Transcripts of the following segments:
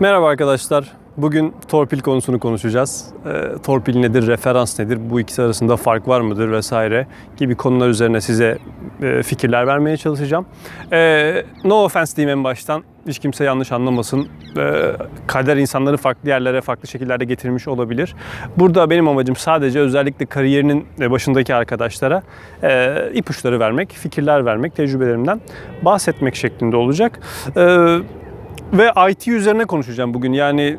Merhaba arkadaşlar. Bugün torpil konusunu konuşacağız. E, torpil nedir, referans nedir, bu ikisi arasında fark var mıdır vesaire gibi konular üzerine size e, fikirler vermeye çalışacağım. E, no offense diyeyim en baştan. Hiç kimse yanlış anlamasın. E, kader insanları farklı yerlere, farklı şekillerde getirmiş olabilir. Burada benim amacım sadece özellikle kariyerinin başındaki arkadaşlara e, ipuçları vermek, fikirler vermek, tecrübelerimden bahsetmek şeklinde olacak. E, ve IT üzerine konuşacağım bugün. Yani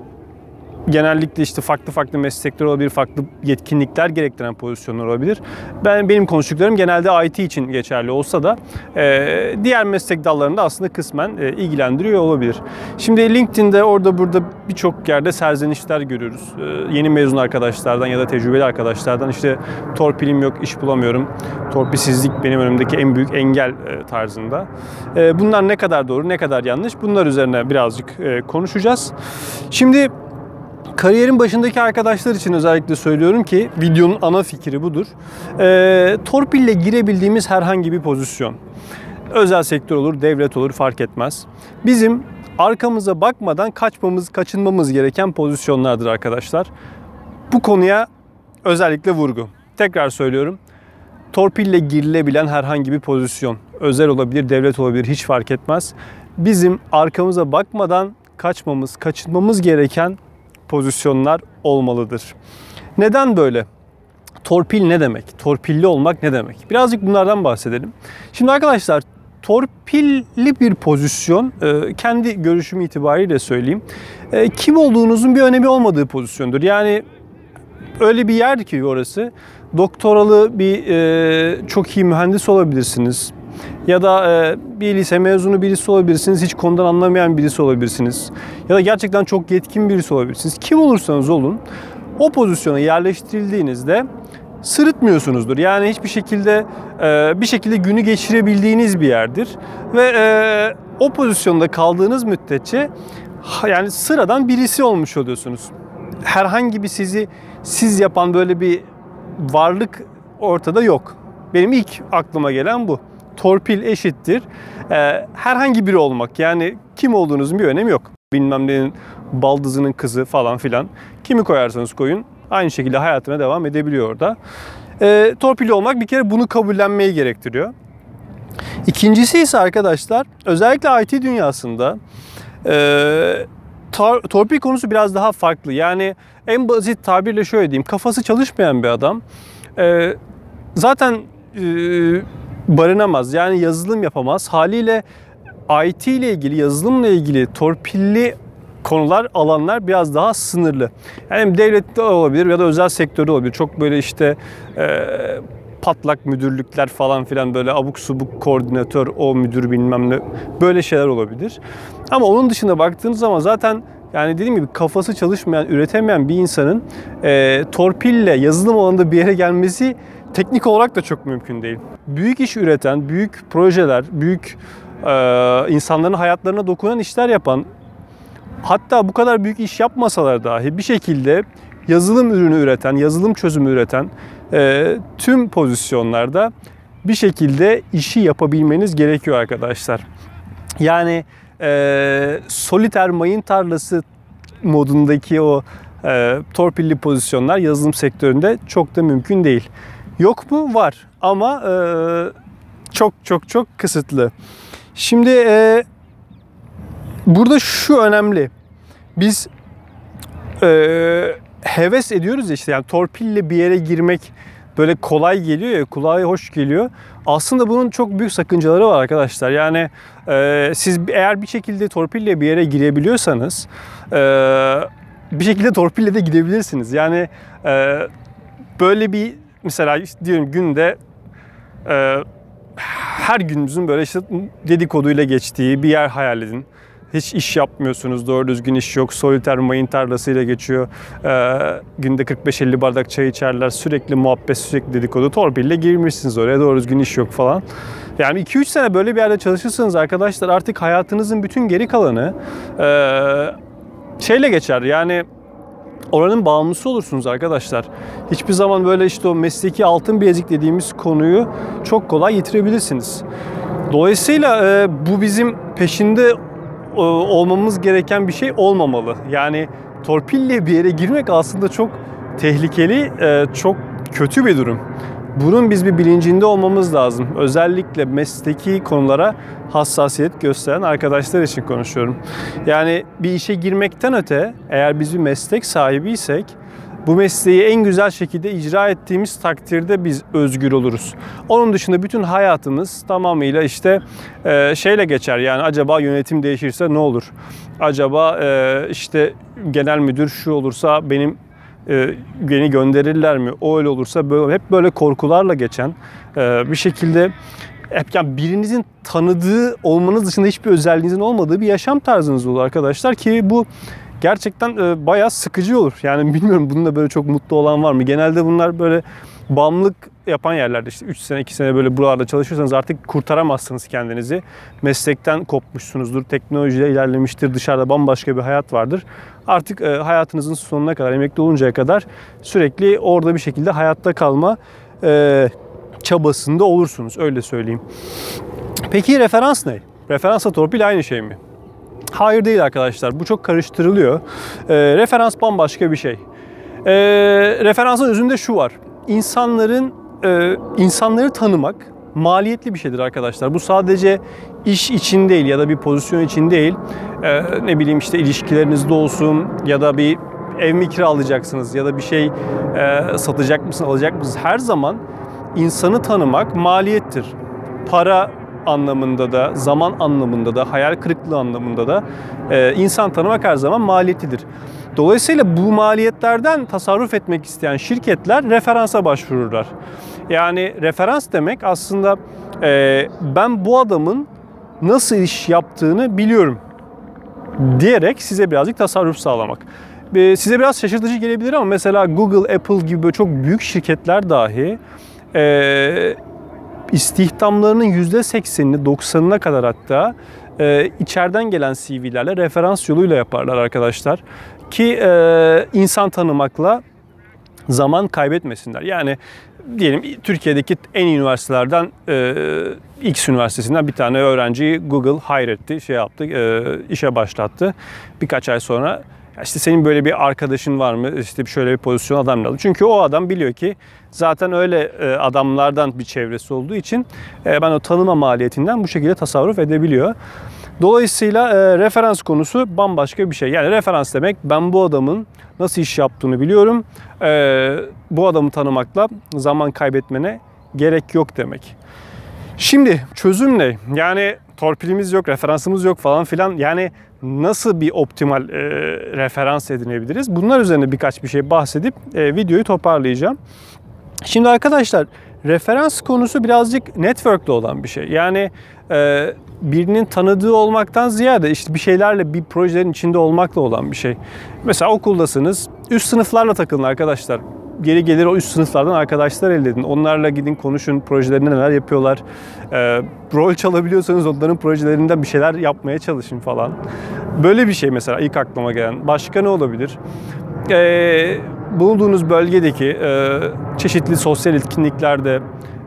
genellikle işte farklı farklı meslekler olabilir, farklı yetkinlikler gerektiren pozisyonlar olabilir. Ben benim konuştuklarım genelde IT için geçerli olsa da e, diğer meslek dallarında aslında kısmen e, ilgilendiriyor olabilir. Şimdi LinkedIn'de orada burada birçok yerde serzenişler görüyoruz. E, yeni mezun arkadaşlardan ya da tecrübeli arkadaşlardan işte torpilim yok, iş bulamıyorum. Torpisizlik benim önümdeki en büyük engel e, tarzında. E, bunlar ne kadar doğru, ne kadar yanlış? Bunlar üzerine birazcık e, konuşacağız. Şimdi Kariyerin başındaki arkadaşlar için özellikle söylüyorum ki videonun ana fikri budur. E, torpille girebildiğimiz herhangi bir pozisyon. Özel sektör olur, devlet olur fark etmez. Bizim arkamıza bakmadan kaçmamız, kaçınmamız gereken pozisyonlardır arkadaşlar. Bu konuya özellikle vurgu. Tekrar söylüyorum. Torpille girilebilen herhangi bir pozisyon. Özel olabilir, devlet olabilir hiç fark etmez. Bizim arkamıza bakmadan kaçmamız, kaçınmamız gereken pozisyonlar olmalıdır. Neden böyle? Torpil ne demek? Torpilli olmak ne demek? Birazcık bunlardan bahsedelim. Şimdi arkadaşlar torpilli bir pozisyon e, kendi görüşüm itibariyle söyleyeyim. E, kim olduğunuzun bir önemi olmadığı pozisyondur. Yani öyle bir yer ki orası. Doktoralı bir e, çok iyi mühendis olabilirsiniz. Ya da e, bir lise mezunu birisi olabilirsiniz, hiç konudan anlamayan birisi olabilirsiniz. Ya da gerçekten çok yetkin birisi olabilirsiniz. Kim olursanız olun o pozisyona yerleştirildiğinizde sırıtmıyorsunuzdur. Yani hiçbir şekilde e, bir şekilde günü geçirebildiğiniz bir yerdir ve e, o pozisyonda kaldığınız müddetçe yani sıradan birisi olmuş oluyorsunuz. Herhangi bir sizi siz yapan böyle bir varlık ortada yok. Benim ilk aklıma gelen bu torpil eşittir. Ee, herhangi biri olmak. Yani kim olduğunuzun bir önemi yok. Bilmem nenin baldızının kızı falan filan. Kimi koyarsanız koyun aynı şekilde hayatına devam edebiliyor orada. Ee, torpil olmak bir kere bunu kabullenmeyi gerektiriyor. İkincisi ise arkadaşlar özellikle IT dünyasında e, tar- torpil konusu biraz daha farklı. Yani en basit tabirle şöyle diyeyim. Kafası çalışmayan bir adam e, zaten e, barınamaz. Yani yazılım yapamaz. Haliyle IT ile ilgili, yazılımla ilgili torpilli konular, alanlar biraz daha sınırlı. Yani devlette olabilir ya da özel sektörde olabilir. Çok böyle işte e, patlak müdürlükler falan filan böyle abuk subuk koordinatör, o müdür bilmem ne böyle şeyler olabilir. Ama onun dışında baktığınız zaman zaten yani dediğim gibi kafası çalışmayan, üretemeyen bir insanın e, torpille yazılım alanında bir yere gelmesi teknik olarak da çok mümkün değil. Büyük iş üreten, büyük projeler, büyük e, insanların hayatlarına dokunan işler yapan, hatta bu kadar büyük iş yapmasalar dahi bir şekilde yazılım ürünü üreten, yazılım çözümü üreten e, tüm pozisyonlarda bir şekilde işi yapabilmeniz gerekiyor arkadaşlar. Yani e, soliter mayın tarlası modundaki o e, torpilli pozisyonlar yazılım sektöründe çok da mümkün değil. Yok mu? Var. Ama e, çok çok çok kısıtlı. Şimdi e, burada şu önemli. Biz e, heves ediyoruz ya işte yani torpille bir yere girmek böyle kolay geliyor ya kulağa hoş geliyor. Aslında bunun çok büyük sakıncaları var arkadaşlar. Yani e, siz eğer bir şekilde torpille bir yere girebiliyorsanız e, bir şekilde torpille de gidebilirsiniz. Yani e, böyle bir mesela işte diyelim günde e, her günümüzün böyle işte dedikoduyla geçtiği bir yer hayal edin. Hiç iş yapmıyorsunuz, doğru düzgün iş yok. Soliter mayın tarlasıyla geçiyor. Ee, günde 45-50 bardak çay içerler. Sürekli muhabbet, sürekli dedikodu. Torpille girmişsiniz oraya, doğru düzgün iş yok falan. Yani 2-3 sene böyle bir yerde çalışırsanız arkadaşlar artık hayatınızın bütün geri kalanı e, şeyle geçer. Yani oranın bağımlısı olursunuz arkadaşlar. Hiçbir zaman böyle işte o mesleki altın bilezik dediğimiz konuyu çok kolay yitirebilirsiniz. Dolayısıyla e, bu bizim peşinde e, olmamız gereken bir şey olmamalı. Yani torpille bir yere girmek aslında çok tehlikeli, e, çok kötü bir durum. Bunun biz bir bilincinde olmamız lazım. Özellikle mesleki konulara hassasiyet gösteren arkadaşlar için konuşuyorum. Yani bir işe girmekten öte eğer biz bir meslek sahibiysek bu mesleği en güzel şekilde icra ettiğimiz takdirde biz özgür oluruz. Onun dışında bütün hayatımız tamamıyla işte e, şeyle geçer. Yani acaba yönetim değişirse ne olur? Acaba e, işte genel müdür şu olursa benim e, beni gönderirler mi? O öyle olursa böyle hep böyle korkularla geçen e, bir şekilde hep yani birinizin tanıdığı olmanız dışında hiçbir özelliğinizin olmadığı bir yaşam tarzınız olur arkadaşlar ki bu gerçekten e, bayağı sıkıcı olur. Yani bilmiyorum bununla böyle çok mutlu olan var mı? Genelde bunlar böyle bağımlılık yapan yerlerde işte 3 sene 2 sene böyle buralarda çalışıyorsanız artık kurtaramazsınız kendinizi. Meslekten kopmuşsunuzdur, teknolojiyle ilerlemiştir, dışarıda bambaşka bir hayat vardır. Artık e, hayatınızın sonuna kadar, emekli oluncaya kadar sürekli orada bir şekilde hayatta kalma e, çabasında olursunuz öyle söyleyeyim. Peki referans ne? Referansla torpil aynı şey mi? Hayır değil arkadaşlar. Bu çok karıştırılıyor. E, referans bambaşka bir şey. E, referansın özünde şu var. İnsanların e, insanları tanımak maliyetli bir şeydir arkadaşlar. Bu sadece iş için değil ya da bir pozisyon için değil. E, ne bileyim işte ilişkilerinizde olsun ya da bir ev mi kiralayacaksınız ya da bir şey e, satacak mısınız, alacak mısınız? Her zaman insanı tanımak maliyettir. Para anlamında da, zaman anlamında da, hayal kırıklığı anlamında da e, insan tanımak her zaman maliyetlidir. Dolayısıyla bu maliyetlerden tasarruf etmek isteyen şirketler referansa başvururlar. Yani referans demek aslında e, ben bu adamın nasıl iş yaptığını biliyorum diyerek size birazcık tasarruf sağlamak. E, size biraz şaşırtıcı gelebilir ama mesela Google, Apple gibi böyle çok büyük şirketler dahi e, istihdamlarının %80'ini 90'ına kadar hatta e, içeriden gelen CV'lerle referans yoluyla yaparlar arkadaşlar. Ki e, insan tanımakla zaman kaybetmesinler. Yani diyelim Türkiye'deki en iyi üniversitelerden e, X üniversitesinden bir tane öğrenciyi Google hire etti, şey yaptı, e, işe başlattı. Birkaç ay sonra işte senin böyle bir arkadaşın var mı? İşte şöyle bir pozisyon adam lazım. Çünkü o adam biliyor ki zaten öyle e, adamlardan bir çevresi olduğu için e, ben o tanıma maliyetinden bu şekilde tasarruf edebiliyor. Dolayısıyla e, referans konusu bambaşka bir şey. Yani referans demek ben bu adamın nasıl iş yaptığını biliyorum. Bu adamı tanımakla zaman kaybetmene gerek yok demek. Şimdi çözüm ne? Yani torpilimiz yok, referansımız yok falan filan. Yani nasıl bir optimal e, referans edinebiliriz? Bunlar üzerine birkaç bir şey bahsedip e, videoyu toparlayacağım. Şimdi arkadaşlar referans konusu birazcık network'le olan bir şey. Yani e, birinin tanıdığı olmaktan ziyade işte bir şeylerle bir projelerin içinde olmakla olan bir şey. Mesela okuldasınız, üst sınıflarla takılın arkadaşlar geri gelir o üst sınıflardan arkadaşlar elde edin. Onlarla gidin konuşun projelerinde neler yapıyorlar. E, rol çalabiliyorsanız onların projelerinden bir şeyler yapmaya çalışın falan. Böyle bir şey mesela ilk aklıma gelen. Başka ne olabilir? E, bulunduğunuz bölgedeki e, çeşitli sosyal etkinliklerde,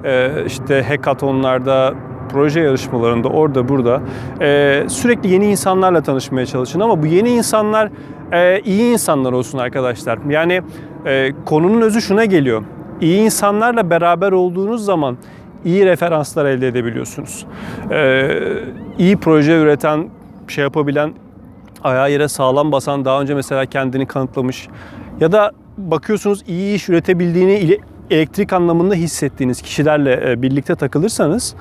e, işte hackathonlarda, proje yarışmalarında orada burada e, sürekli yeni insanlarla tanışmaya çalışın ama bu yeni insanlar e, iyi insanlar olsun arkadaşlar. Yani e, konunun özü şuna geliyor. İyi insanlarla beraber olduğunuz zaman iyi referanslar elde edebiliyorsunuz. E, iyi proje üreten, şey yapabilen, ayağı yere sağlam basan, daha önce mesela kendini kanıtlamış ya da bakıyorsunuz iyi iş üretebildiğini elektrik anlamında hissettiğiniz kişilerle e, birlikte takılırsanız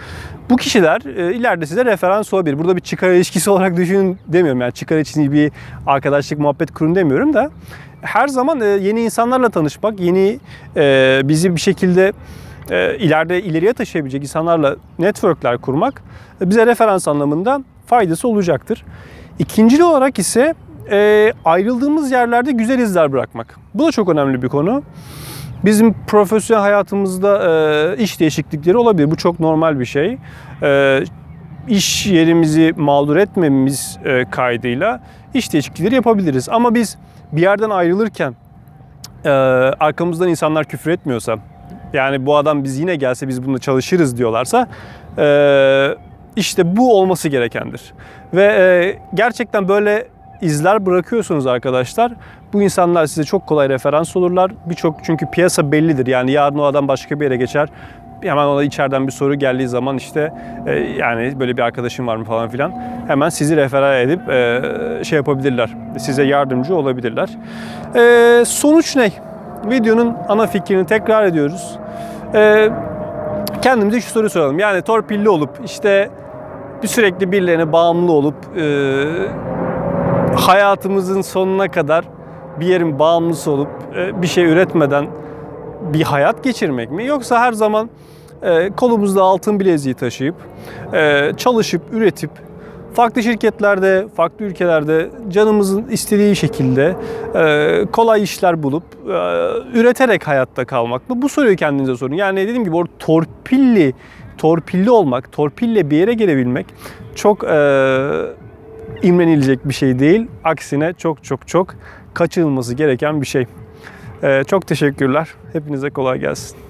bu kişiler e, ileride size referans olabilir. Burada bir çıkar ilişkisi olarak düşünün demiyorum yani çıkar için bir arkadaşlık muhabbet kurun demiyorum da her zaman e, yeni insanlarla tanışmak, yeni bizi bir şekilde ileride ileriye taşıyabilecek insanlarla networkler kurmak bize referans anlamında faydası olacaktır. İkincil olarak ise ayrıldığımız yerlerde güzel izler bırakmak. Bu da çok önemli bir konu. Bizim profesyonel hayatımızda e, iş değişiklikleri olabilir. Bu çok normal bir şey. E, iş yerimizi mağdur etmemiz e, kaydıyla iş değişiklikleri yapabiliriz. Ama biz bir yerden ayrılırken e, arkamızdan insanlar küfür etmiyorsa, yani bu adam biz yine gelse biz bununla çalışırız diyorlarsa e, işte bu olması gerekendir. Ve e, gerçekten böyle izler bırakıyorsunuz arkadaşlar. Bu insanlar size çok kolay referans olurlar. Birçok çünkü piyasa bellidir. Yani yarın o adam başka bir yere geçer. Hemen ona içeriden bir soru geldiği zaman işte e, yani böyle bir arkadaşım var mı falan filan hemen sizi referans edip e, şey yapabilirler. Size yardımcı olabilirler. E, sonuç ne? Videonun ana fikrini tekrar ediyoruz. E, kendimize şu soruyu soralım. Yani torpilli olup işte bir sürekli birilerine bağımlı olup e, hayatımızın sonuna kadar bir yerin bağımlısı olup e, bir şey üretmeden bir hayat geçirmek mi? Yoksa her zaman e, kolumuzda altın bileziği taşıyıp e, çalışıp üretip farklı şirketlerde, farklı ülkelerde canımızın istediği şekilde kolay işler bulup üreterek hayatta kalmak mı? Bu soruyu kendinize sorun. Yani dediğim gibi orada torpilli, torpilli olmak, torpille bir yere gelebilmek çok imrenilecek bir şey değil. Aksine çok çok çok kaçınılması gereken bir şey. E, çok teşekkürler. Hepinize kolay gelsin.